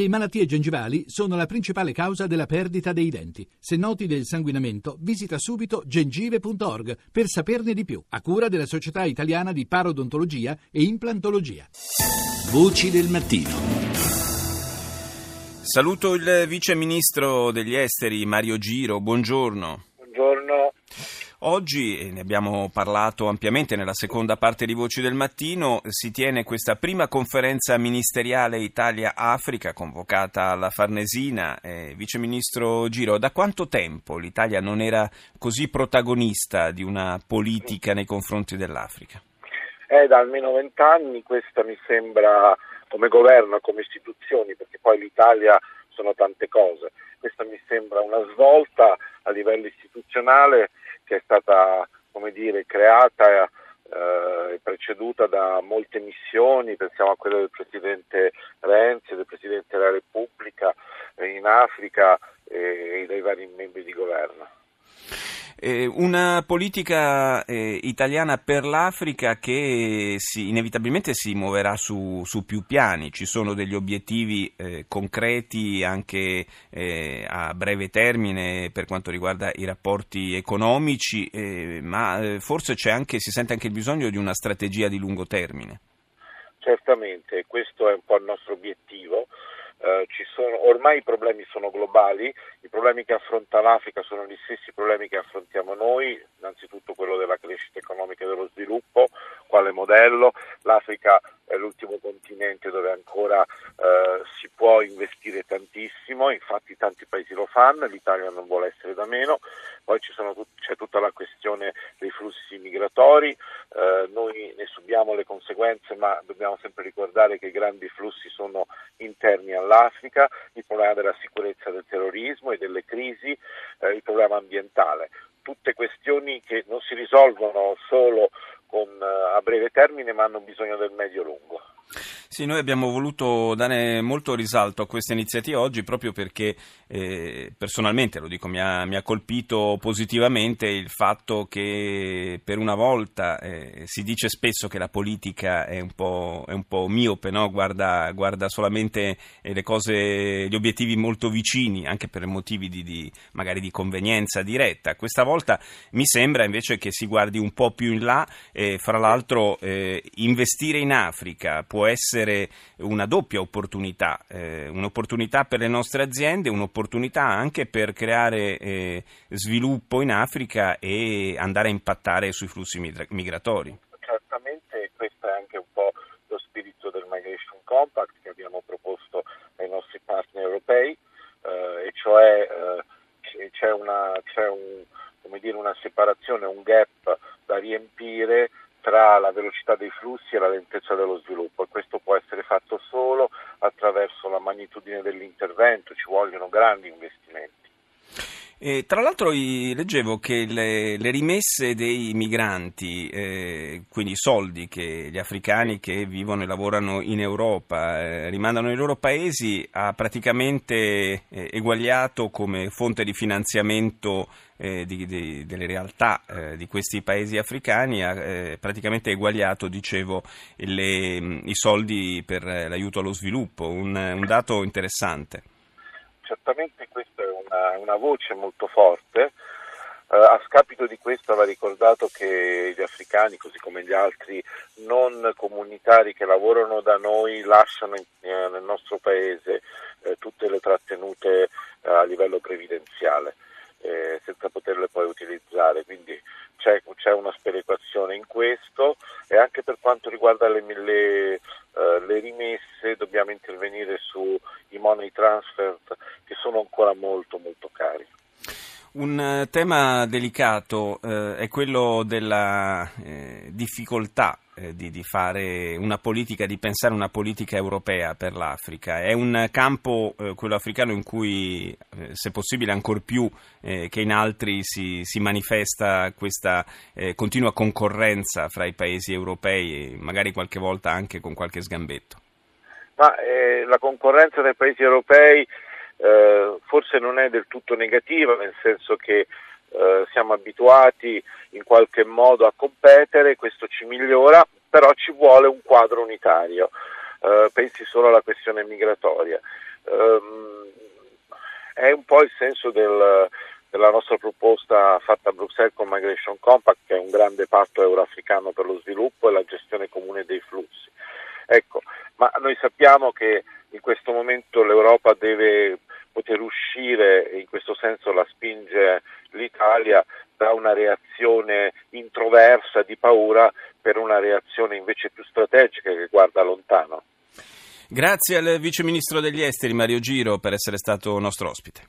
Le malattie gengivali sono la principale causa della perdita dei denti. Se noti del sanguinamento, visita subito gengive.org per saperne di più, a cura della Società Italiana di Parodontologia e Implantologia. Voci del mattino. Saluto il vice ministro degli esteri Mario Giro, buongiorno. Oggi, e ne abbiamo parlato ampiamente nella seconda parte di Voci del Mattino, si tiene questa prima conferenza ministeriale Italia-Africa convocata alla Farnesina. Eh, Vice Ministro Giro, da quanto tempo l'Italia non era così protagonista di una politica nei confronti dell'Africa? È da almeno vent'anni, questa mi sembra come governo, come istituzioni, perché poi l'Italia sono tante cose. Questa mi sembra una svolta a livello istituzionale che è stata dire, creata eh, e preceduta da molte missioni, pensiamo a quella del Presidente Renzi, del Presidente della Repubblica eh, in Africa e dai vari membri di governo. Eh, una politica eh, italiana per l'Africa che si, inevitabilmente si muoverà su, su, più piani, ci sono degli obiettivi eh, concreti anche eh, a breve termine per quanto riguarda i rapporti economici, eh, ma eh, forse anche, si sente anche il bisogno di una strategia di lungo termine. Certamente, questo è un po' il nostro obiettivo. Eh, sono, ormai i problemi sono globali, i problemi che affronta l'Africa sono gli stessi problemi che affrontiamo noi, innanzitutto quello della crescita economica e dello sviluppo, quale modello, l'Africa è l'ultimo continente dove ancora eh, si può investire tantissimo, infatti tanti paesi lo fanno, l'Italia non vuole essere da meno, poi tut- c'è tutta la questione dei flussi migratori, eh, noi ne subiamo le conseguenze ma dobbiamo sempre ricordare che i grandi flussi sono interni all'Africa, il problema della sicurezza del terrorismo e delle crisi, eh, il problema ambientale, tutte questioni che non si risolvono solo con, eh, a breve termine ma hanno bisogno del medio-lungo. Sì, noi abbiamo voluto dare molto risalto a questa iniziativa oggi proprio perché eh, personalmente, lo dico, mi ha, mi ha, colpito positivamente il fatto che per una volta eh, si dice spesso che la politica è un po', è un po miope, no? guarda, guarda, solamente eh, le cose, gli obiettivi molto vicini, anche per motivi di, di, magari di convenienza diretta. Questa volta mi sembra invece che si guardi un po' più in là, fra l'altro eh, investire in Africa può essere essere una doppia opportunità, eh, un'opportunità per le nostre aziende, un'opportunità anche per creare eh, sviluppo in Africa e andare a impattare sui flussi migratori. Certamente questo è anche un po' lo spirito del Migration Compact che abbiamo proposto ai nostri partner europei, eh, e cioè eh, c'è, una, c'è un, dire, una separazione, un gap da riempire tra la velocità dei flussi e la lentezza dello sviluppo e questo può essere fatto solo attraverso la magnitudine dell'intervento, ci vogliono grandi investimenti. E, tra l'altro leggevo che le, le rimesse dei migranti, eh, quindi i soldi che gli africani che vivono e lavorano in Europa eh, rimandano ai loro paesi, ha praticamente eh, eguagliato come fonte di finanziamento eh, di, di, delle realtà eh, di questi paesi africani, ha eh, praticamente eguagliato, dicevo, le, i soldi per l'aiuto allo sviluppo, un, un dato interessante. Certamente questa è una, una voce molto forte. Uh, a scapito di questo va ricordato che gli africani, così come gli altri non comunitari che lavorano da noi, lasciano in, eh, nel nostro paese eh, tutte le trattenute eh, a livello previdenziale, eh, senza poterle poi utilizzare. Quindi c'è, c'è, una sperequazione in questo e anche per quanto riguarda le, le, uh, le rimesse dobbiamo intervenire sui money transfer che sono ancora molto molto cari. Un eh, tema delicato eh, è quello della eh, difficoltà eh, di, di, fare una politica, di pensare una politica europea per l'Africa. È un campo, eh, quello africano, in cui, eh, se possibile, ancor più che in altri si, si manifesta questa continua concorrenza fra i paesi europei, magari qualche volta anche con qualche sgambetto. Ma la concorrenza tra i paesi europei eh, forse non è del tutto negativa, nel senso che eh, siamo abituati in qualche modo a competere, questo ci migliora, però ci vuole un quadro unitario. Eh, pensi solo alla questione migratoria. po' il senso del, della nostra proposta fatta a Bruxelles con Migration Compact, che è un grande patto euroafricano per lo sviluppo e la gestione comune dei flussi. Ecco, ma noi sappiamo che in questo momento l'Europa deve poter uscire, in questo senso la spinge l'Italia, da una reazione introversa di paura per una reazione invece più strategica che guarda lontano. Grazie al Vice Ministro degli Esteri Mario Giro per essere stato nostro ospite.